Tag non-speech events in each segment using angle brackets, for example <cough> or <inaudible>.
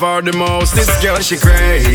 For the most. This girl, she crazy.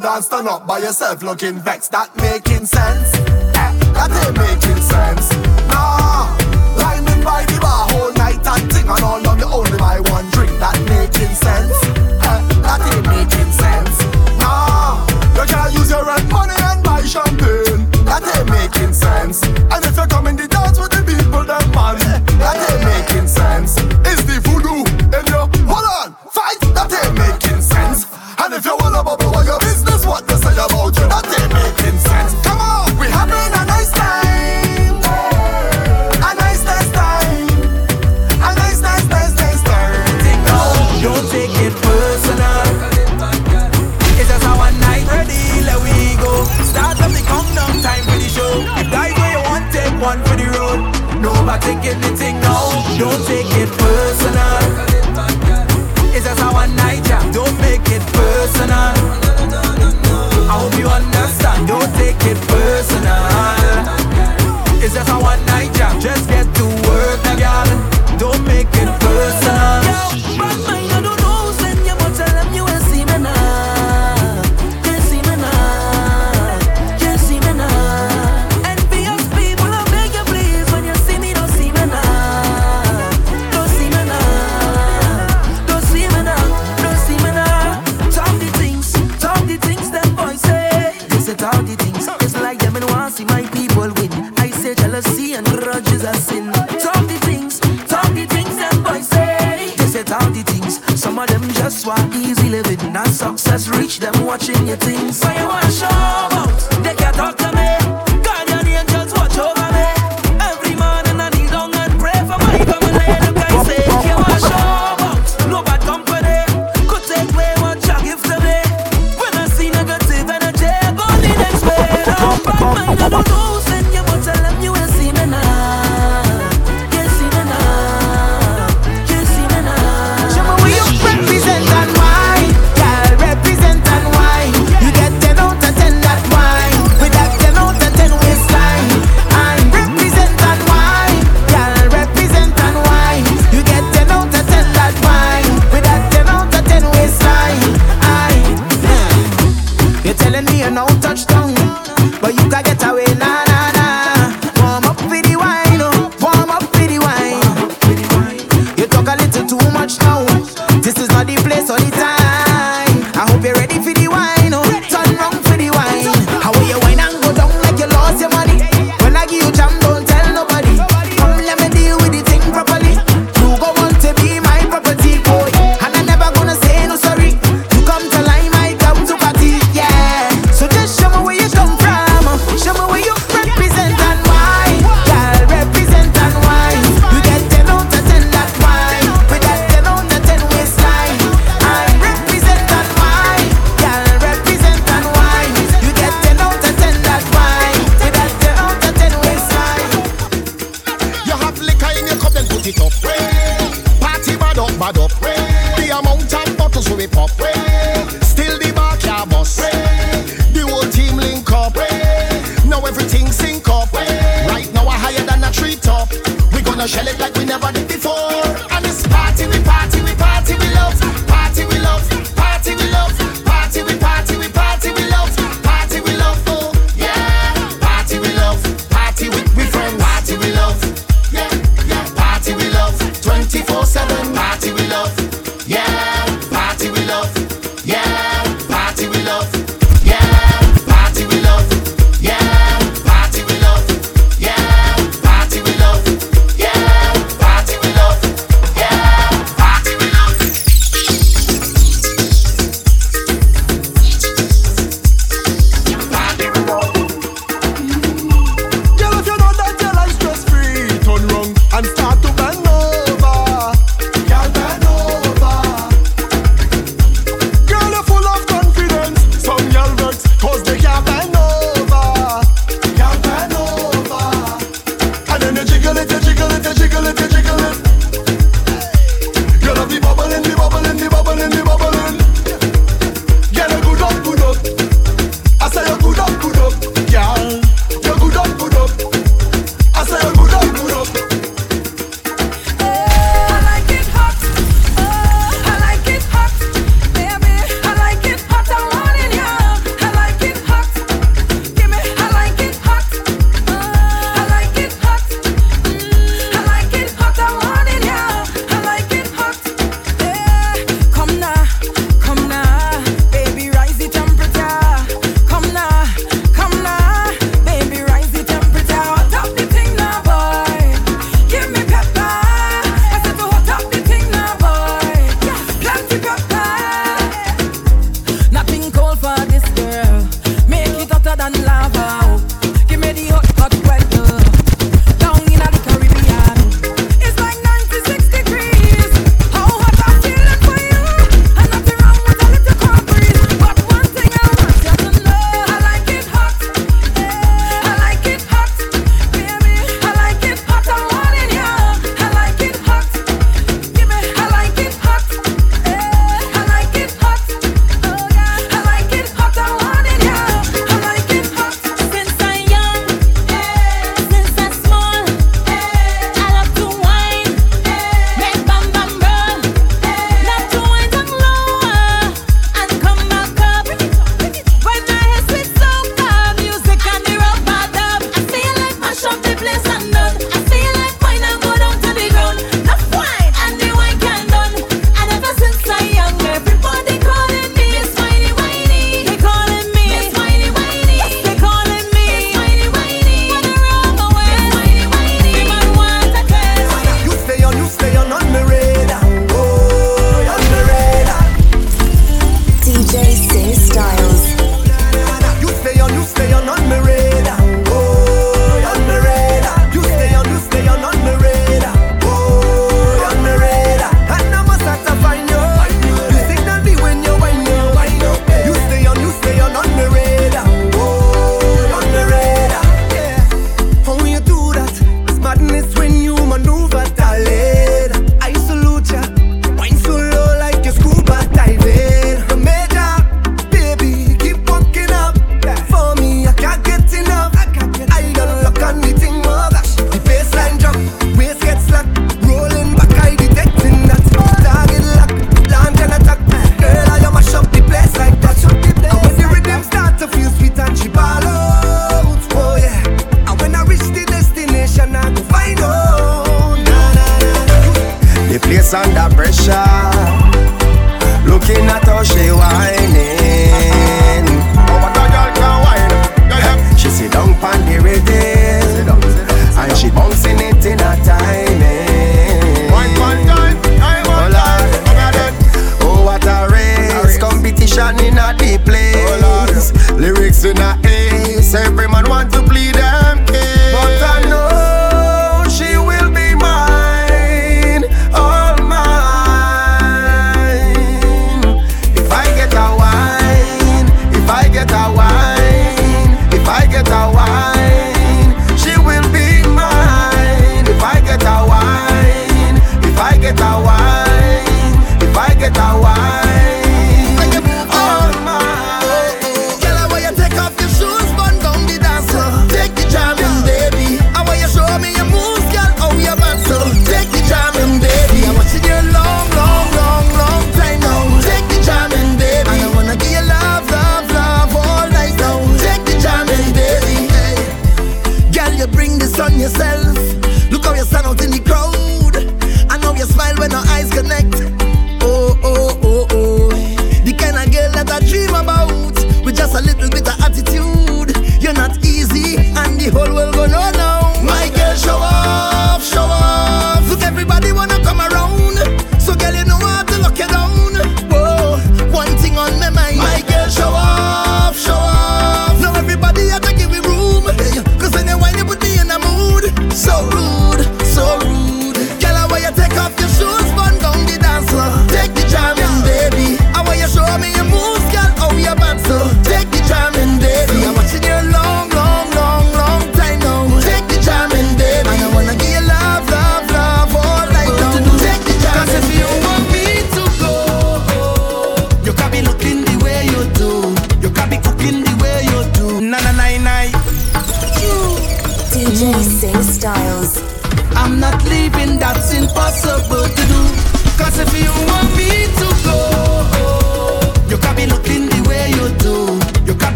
bad and up by yourself looking vexed. That making sense? Eh, that ain't making sense. Nah, lining by the bar whole night and thing and all on your only with one drink. That making sense? Eh, that ain't making sense. Nah, you can't use your rent money and buy champagne. That ain't making sense. And if you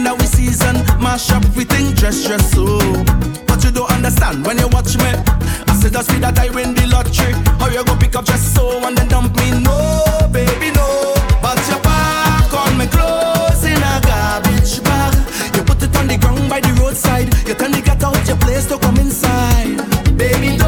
under we season. Mash up, we think dress, dress so. But you don't understand when you watch me. I said, just see that I win the lottery. How you go pick up dress so and then dump me? No, baby, no. But you back on me clothes in a garbage bag. You put it on the ground by the roadside. You turn the get out your place to come inside, baby.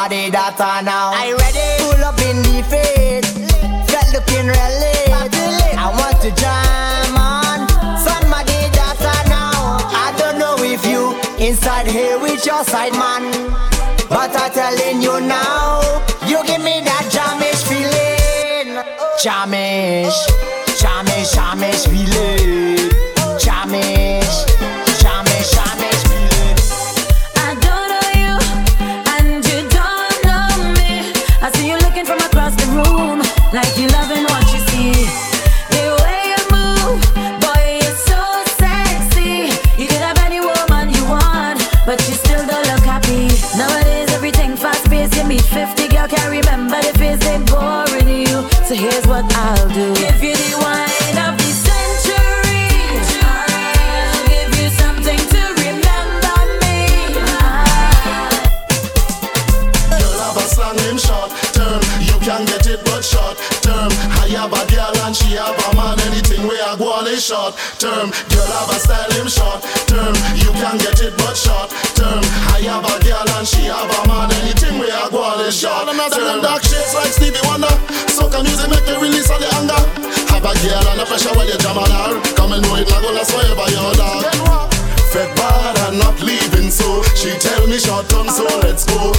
body that I now. I ready. Pull up in the face. Get looking really. I want to jam on. Somebody that I now. I don't know if you inside here with your side man. But I telling you now. You give me that jamish feeling. Jamish. short term. Girl have a style him short term. You can get it but short term. I have a girl and she have a man. Anything we are going is short. I'm not dark shades like Stevie Wonder. So can music make the release all the anger? Have a girl and a pressure while you jam on her. Come and know it not gonna last by your dog. Fed bad and not leaving so. She tell me short term so let's go.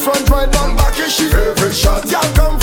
front, right, down, back, yeah, she every shot. Yeah, come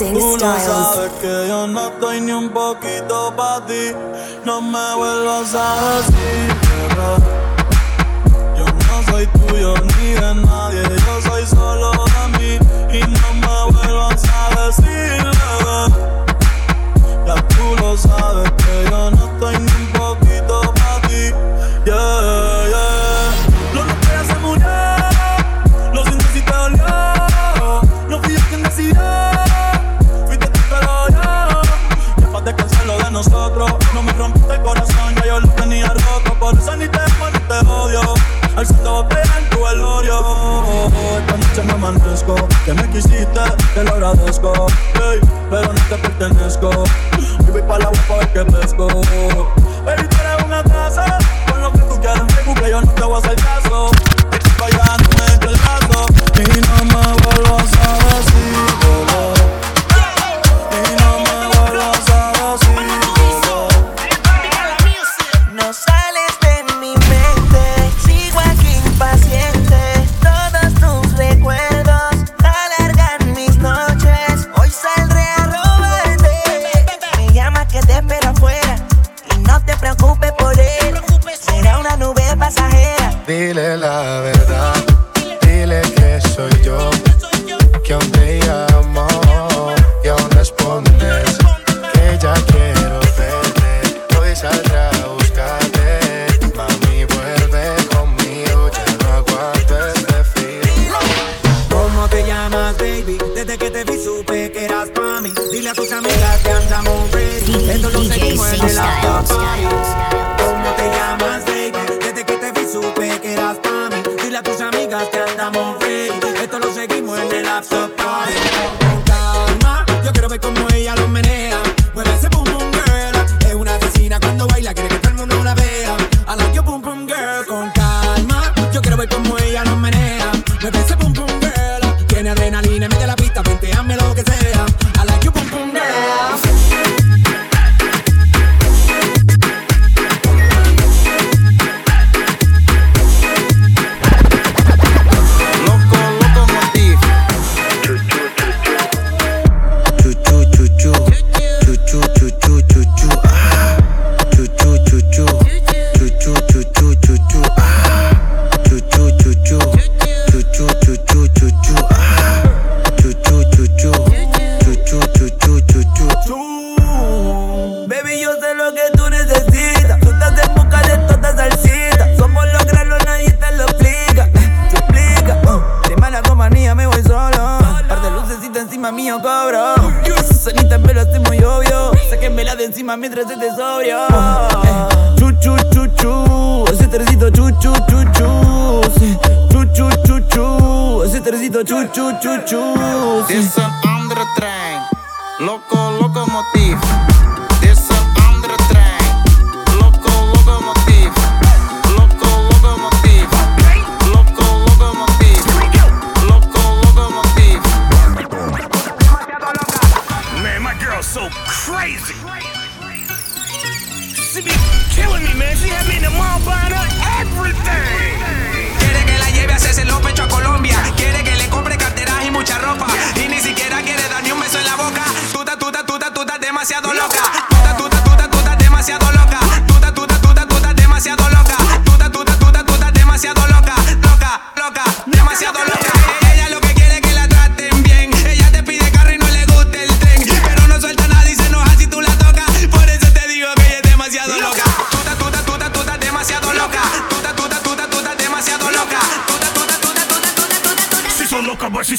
Tú no sabes que yo no estoy ni un poquito para ti. No me vuelvas a decir. romantisco Que me quisiste, te lo agradezco Pero no te pertenezco. Y voy pa' la agua pa' ver qué pesco. Baby, tú eres una taza Con lo que tú quieras en Facebook yo no te voy a hacer caso.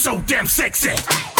so damn sexy.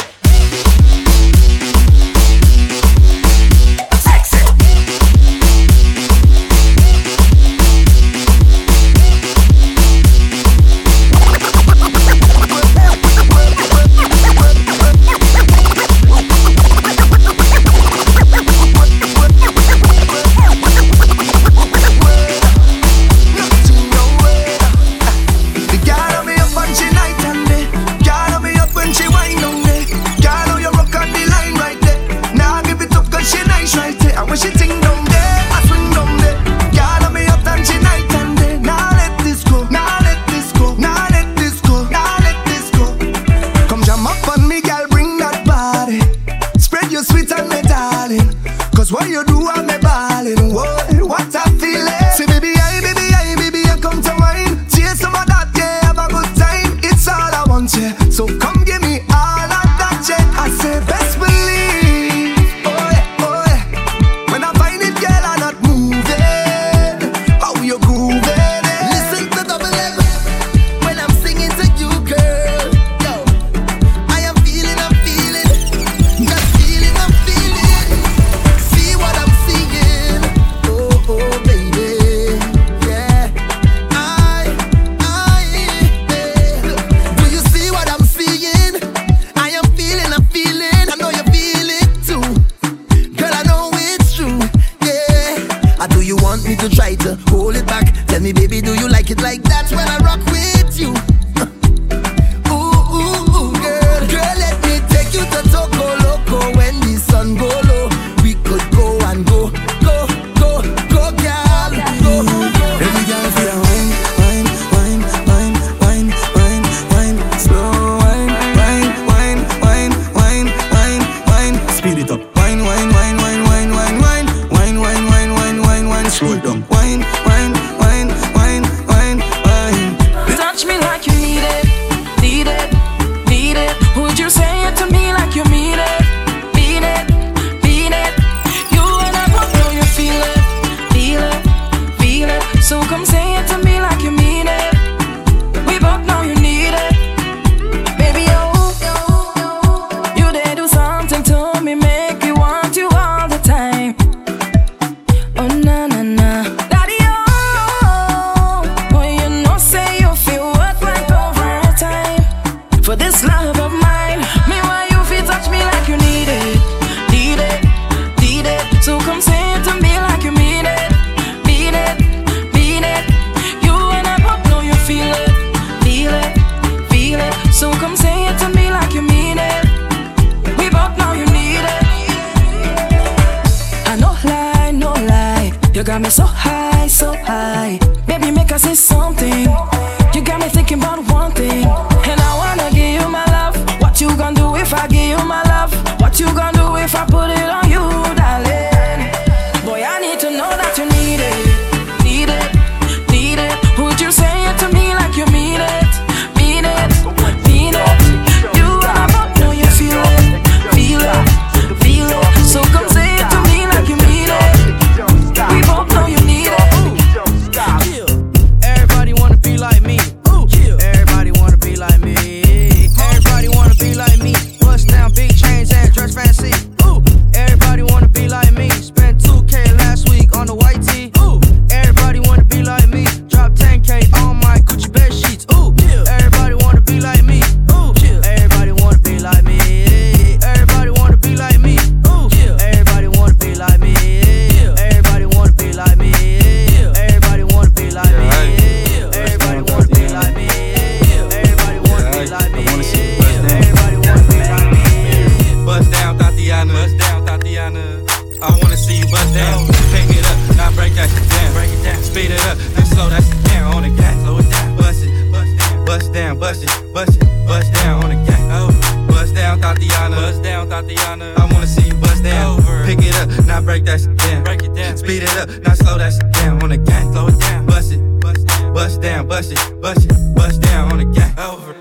speed it up, slow that shit down on the gang. Slow it down, bust it, bust down, bust down, bust it, bust it, bust down on the gang. Over,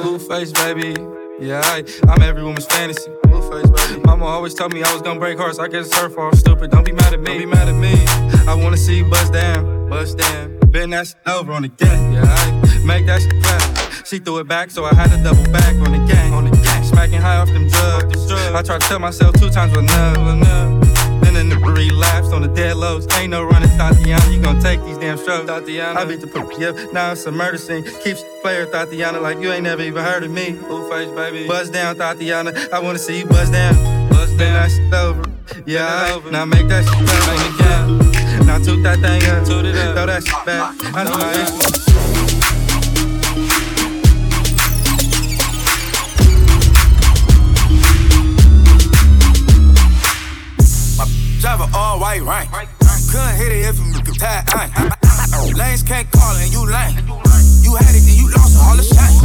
Blueface, baby. Yeah, I, I'm every woman's fantasy. Blueface, baby. Mama always told me I was gonna break hearts. I guess served her fault. Stupid. Don't be mad at me. Don't be mad at me. I wanna see you bust down, bust down. Bend that shit over on the gang. Yeah, I make that shit clap. She threw it back, so I had to double back on the gang. On the gang, smacking high off them drugs. I tried to tell myself two times was enough. Then the nigga relapsed on the dead lows. Ain't no running, Thotiana. You gon' take these damn strokes, Thotiana. I beat the poop, yep. Now it's a murder scene. Keeps player, Thotiana, like you ain't never even heard of me. Blueface, baby. Buzz down, Thotiana. I wanna see you buzz down. Buzz down. That shit over. Yeah, over. Now make that shit back. Make it count. Now toot that thing up. Toot it up. Throw that shit back. I know my issue. White rank. Couldn't hit it if you could tie ain't. Lanes can't call and you lame. You had it and you lost all the shine.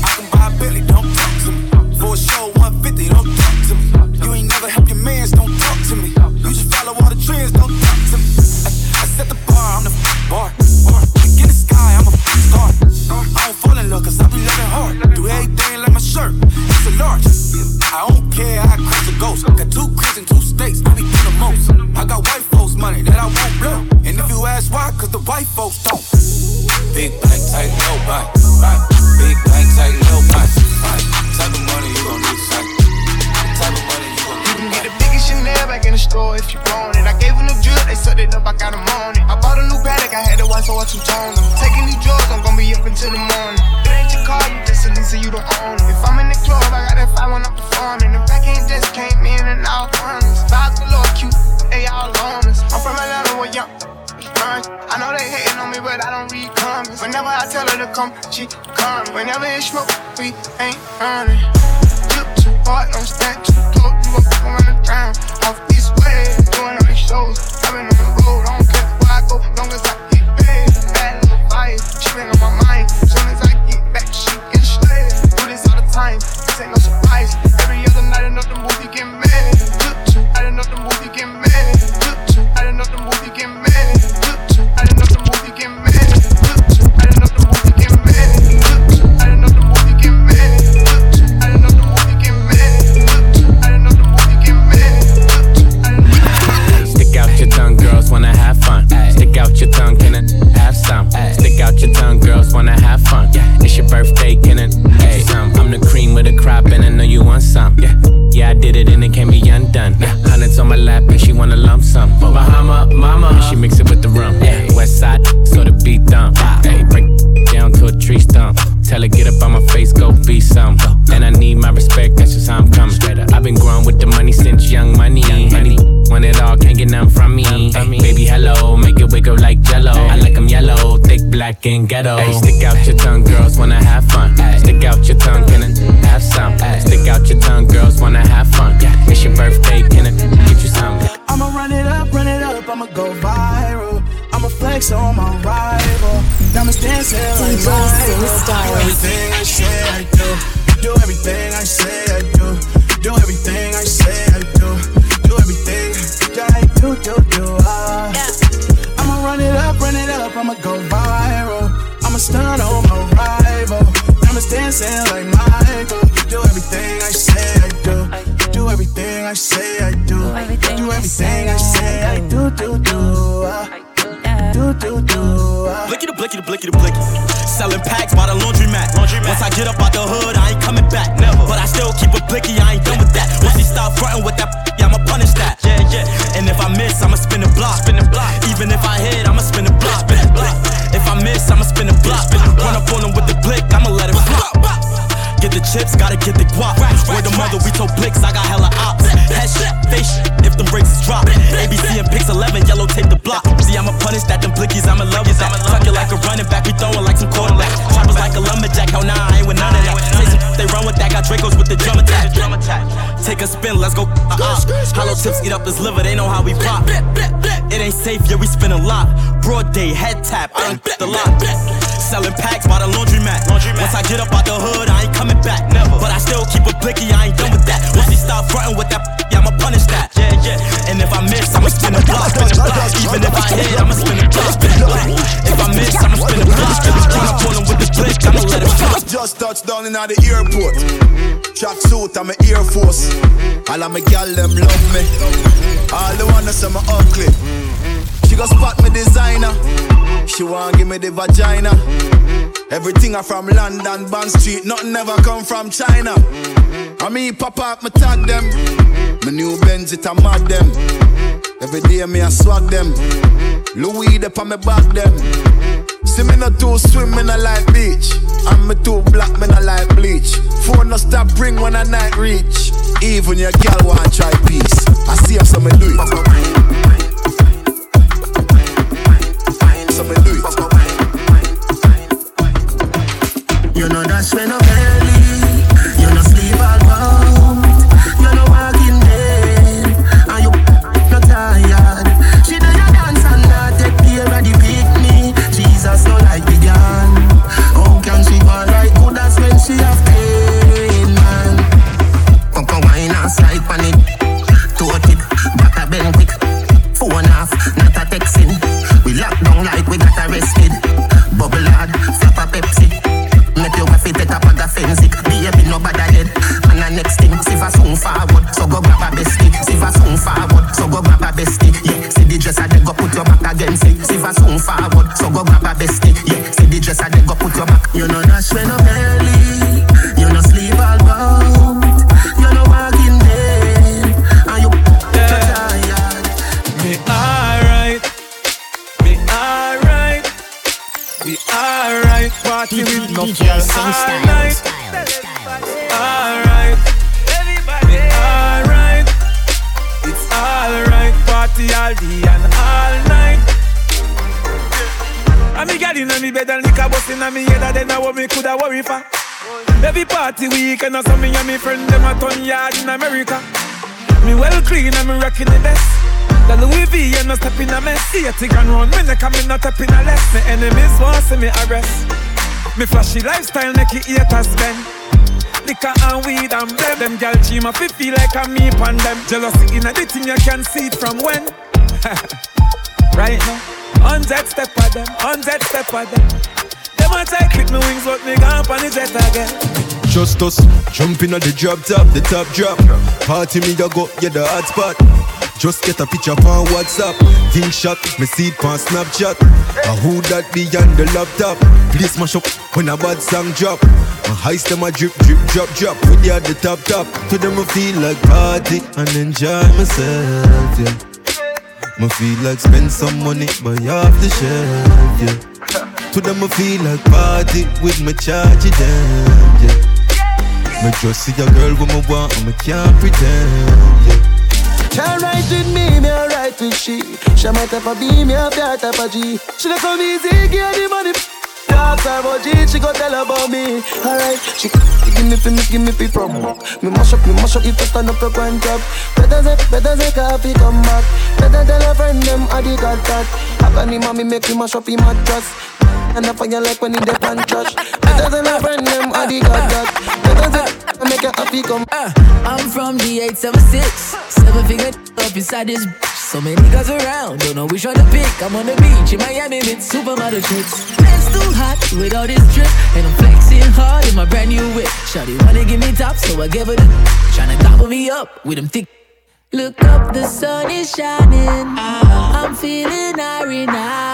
I can buy a Billy, don't talk to me. For a show 150, don't talk to me. You ain't never help your mans, don't talk to me. You just follow all the trends, don't talk to me. I, I set the bar, I'm the bar. Look in the sky, I'm a star. I don't fall in love cause I be loving hard. Do everything like my shirt, it's a large. I don't care, I ghost. Got two cribs in two states, I be doing the most. I got white folks' money that I won't blow. And if you ask why, cause the white folks don't. Big bank, take no bank. Big bank, take no bank. Type of money you gon' need to. Type of money you gon' You can get the biggest Chanel back in the store if you want it. I gave they sucked it up, I got them on it. I bought a new paddock, I had to watch so I two tone. Taking these drugs, I'm gonna be up until the morning. It ain't your car, you just a Lisa, you don't own it. If I'm in the club, I got that five when I'm performing. The back end just came in and all honest. Vibes galore, cute, they all on us. I'm from Atlanta, where young. I know they hating on me, but I don't read comments. Whenever I tell her to come, she come. Whenever it's smoke, we ain't running. Drip too hard, don't stand too close. You fuck around the ground. Off these shows. I've been on the road, I don't care where I go, long as I get paid. Bad little fire, she been on my mind. And she wanna lump sum. Bahama, mama, and she mix it with the rum. Yeah, west side, so the beat dump. Hey, break to a tree stump. Tell her get up on my face, go be some. And I need my respect, that's just how I'm coming. I've been growing with the money since young money. Honey, want it all, can't get nothing from me. Ay, baby, hello, make it wiggle like jello. I like 'em yellow, thick, black, and ghetto. Ay, stick out your tongue, girls wanna have fun. Stick out your tongue, can it have some? Stick out your tongue, girls wanna have fun. It's your birthday, can it get you some? I'ma run it up, run it up, I'ma go viral. I'ma flex on my rival. Diamonds dancing like Michael. Do everything I say I do. Do everything I say I do. Do everything I say I do. Do everything I do, do, do. Ah. I'ma run it up, run it up, I'ma go viral. I'ma stun on my rival. Diamonds dancing like Michael. Do everything I say I do. Do everything I say I do. Do everything I say I do, do, do. Ah. Do, do. Blicky the blicky the blicky the blicky. Selling packs by the laundromat. Once I get up out the hood, I ain't coming back. Never. But I still keep a blicky, I ain't done with that. Once he stop frontin' with that, yeah, I'ma punish that. Yeah, yeah. And if I miss, I'ma spin the block. Spin the block. Even if I hit, I'ma spin the block. Spin the block. If I miss, I'ma spin the block. Run up on him with the blick, I'ma let it flop. Get the chips, gotta get the guap. Word the mother, we told Blicks, I got hella ops. Head shit, face shit, if them brakes is drop. ABC and Pix 11, yellow tape the block. Tips eat up his liver, they know how we pop. It ain't safe, yeah, we spin a lot. Broad day, head tap, I ain't the lot. Selling packs by the laundromat. Once I get up out the hood, I ain't coming back. Never. But I still keep a blicky, I ain't done with that. Once he stop frontin' with that, yeah, I'ma punish that. If I miss, I'ma spin the block. Spin the block. Even if I hit, I'ma spin the block. Spin the block. If I miss, I'ma spin the block. Run up on him with the blick, I'ma let it flop. Just touched down in the airport. Track suit, I'm an Air Force. All of my gal them love me. All the wanna say my ugly. She go spot me designer. She want give me the vagina. Everything I from London, Bond Street, nothing ever come from China. I mean, pop up, me tag them. My new Benz, it a mad them. Mm-hmm. Every day me I swag them. Mm-hmm. Louis up on me back them. Mm-hmm. See me not too swim, me not like beach. I'm me too black, me not like bleach. Phone no stop ring when I night reach. Even your girl want try peace. I see her, so me do it. America. Me well clean and me rocking the best. The Louis V and no step in a mess. See a tig and run, me neck and me not step in a less. Me enemies want see me arrest. Me flashy lifestyle make it haters spend. Liquor and weed and blem. Them gal cheam up, it feel like a me pan them. Jealousy in a the thing you can see it from when. <laughs> right now, hundred step of them, hundred step of them. Them a take with me wings, but me gone on the jet again. Just us jumping on the drop top, the top drop. Party me a go, yeah the hot spot. Just get a picture on WhatsApp. Think shot, me see it on Snapchat. A who that be on the laptop? Please mash up when a bad song drop. My heist them a drip, drip, drop, drop. You at the top, top. To them I feel like party and enjoy myself, yeah. Me feel like spend some money, buy off the shelf, yeah. To them I feel like party with my charge yeah. Me just see a girl with me want and me can't pretend, yeah. Can't ride with me, me a ride with she. She my type of B, me a fair type of G. She not come easy, get the money. Talk her about G, she go tell about me. Alright, she give me fi, me give me fi from Me mash up, me mash up if I stand up your grind job. Better say, better say coffee come back. Better tell a friend them I got that. How can the mommy make me mash up him mattress? And I fire like when he dey pan trash. Better tell a friend them I got that. Better say, I make your happy come. Uh, I'm from the 876. Seven figure up inside this. So many niggas around, don't know which one to pick. I'm on the beach in Miami with supermodel chicks. It's too hot with all this drip, and I'm flexing hard in my brand new whip. Shawty wanna give me top, so I give her the. Tryna gobble me up with them thick. Look up, the sun is shining. I'm feeling irie now.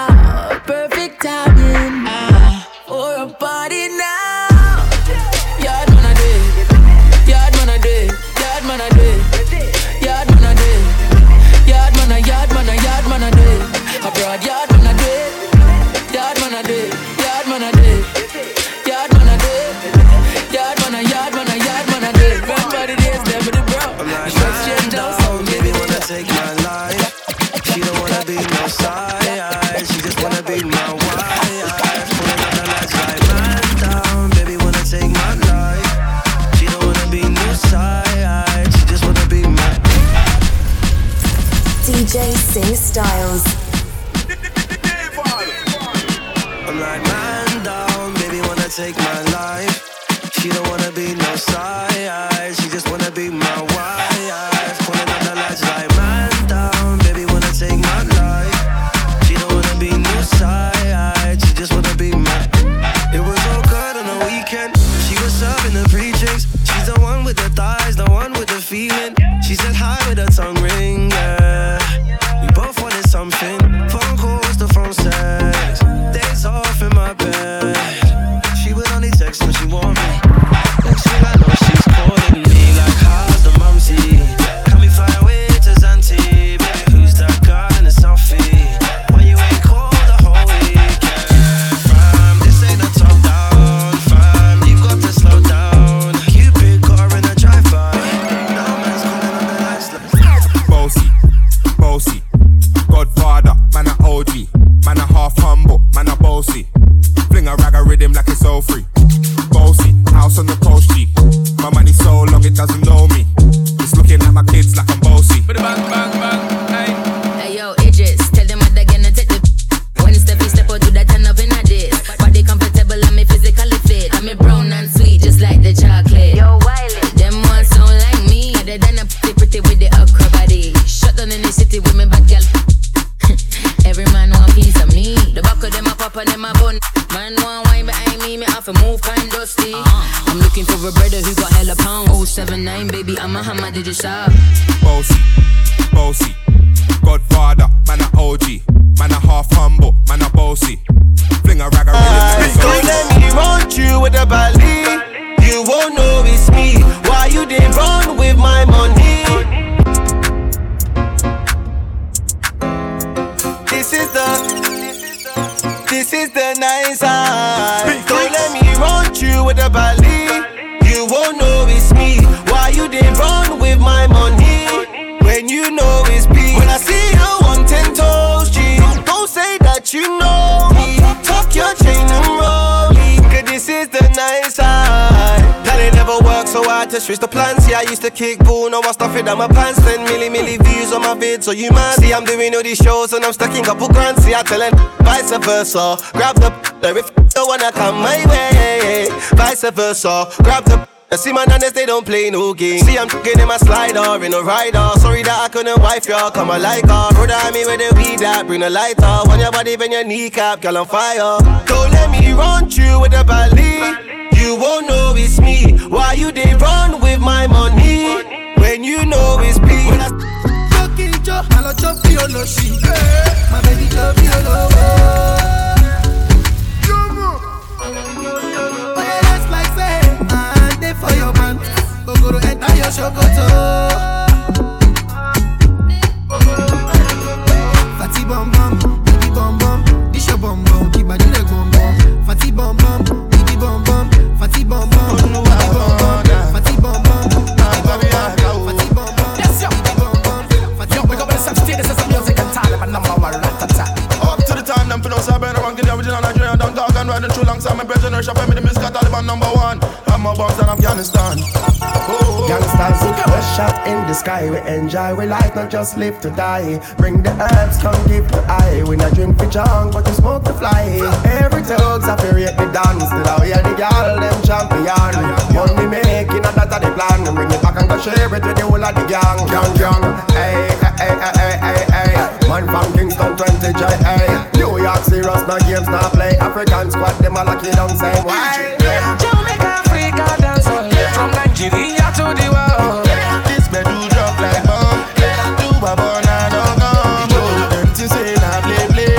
To kick ball, now I stuff it down my pants. 10 milli milli views on my vid, so you man. See, I'm doing all these shows and I'm stacking couple grand. See, I tellin' vice versa. Grab the there if you wanna come my way. Vice versa. Grab the I see my nanas, they don't play no game. See, I'm getting in my slider, in a rider. Sorry that I couldn't wife y'all, come a like her. Brother, I me with the weed that bring a lighter. On your body, bend your kneecap, girl on fire. Don't let me run you with the belly. You won't know it's me. Why you they run with my money? When you know it's me. When I Joking, Joe, I love chop you, oh, no she. Eh. My baby, chop you, oh, no. Oh, yeah, that's like say, I'm there for your man. Go go to enter your shokoto. Fatty bum bum, baby bum bum, this your bum bum, keep body the original Nigerian Don't talk and riding through alongside my brethren Shop me the Miss Taliban number one I'm a boss in Afghanistan Youngsters, we shot in the sky, we enjoy, we life, not just live to die. Bring the herbs, come give the eye. We not drink for junk, but we smoke to fly. Every thugs have to rate the dance, still out here the girl, them champion. Money making, and that's the plan. Bring it back and go share it with the whole of the gang. Gang, gang, hey, hey, hey, hey, hey, hey. Man from Kingston 20 J, hey. New York serious, no games, no play. African squad, them all lucky down same way. Jamaica, Africa, dance all From Nigeria to the world. This bed do drop like bomb Do a banana gum Them things say na play play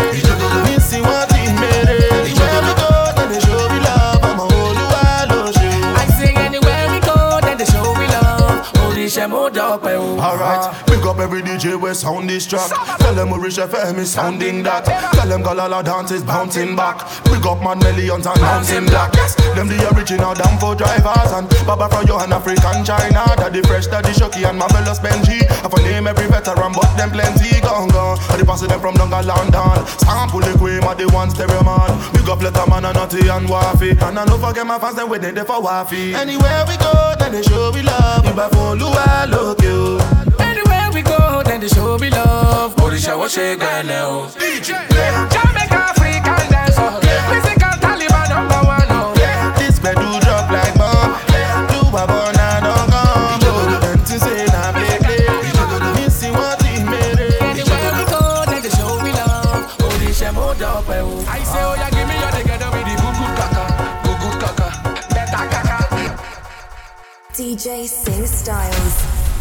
Me see what he made it Where we go, then they show me love I'm a whole while oh, I sing anywhere we go, then they show we love. Holy shemo dope, eh, oh. Alright, big up every DJ we sound this track. Tell them we reach FM is sounding that. Tell them Galala dance is bouncing back. Big up man millions and mountain black. Yes, them the original damn for drivers and Baba from Johan African China. Daddy fresh, daddy Showkey and marvelous Benji. I for name every veteran, but them plenty gone gone. And the pass them from Dunga London. Sample the cream of the one stereo man. Big up Letterman and Nutty and Wafi. And I don't forget my fans, them waiting there for Wafi. Anywhere we go, then they show we love. You buy for I look you. Anywhere we go, then they show me love. Holy shower, shake, girl, oh. Jamaica, Africa, dance uh-huh. all Physical Taliban, number one, oh. This bed do drop like bomb. Do a banana gum. Them things say na play play. Me see what he made it. Anywhere we go, then they show me love. Holy shemo dope, oh. I say, oh, yeah, give me your together with the good good kaka, good good kaka, better kaka. DJ Sing Styles.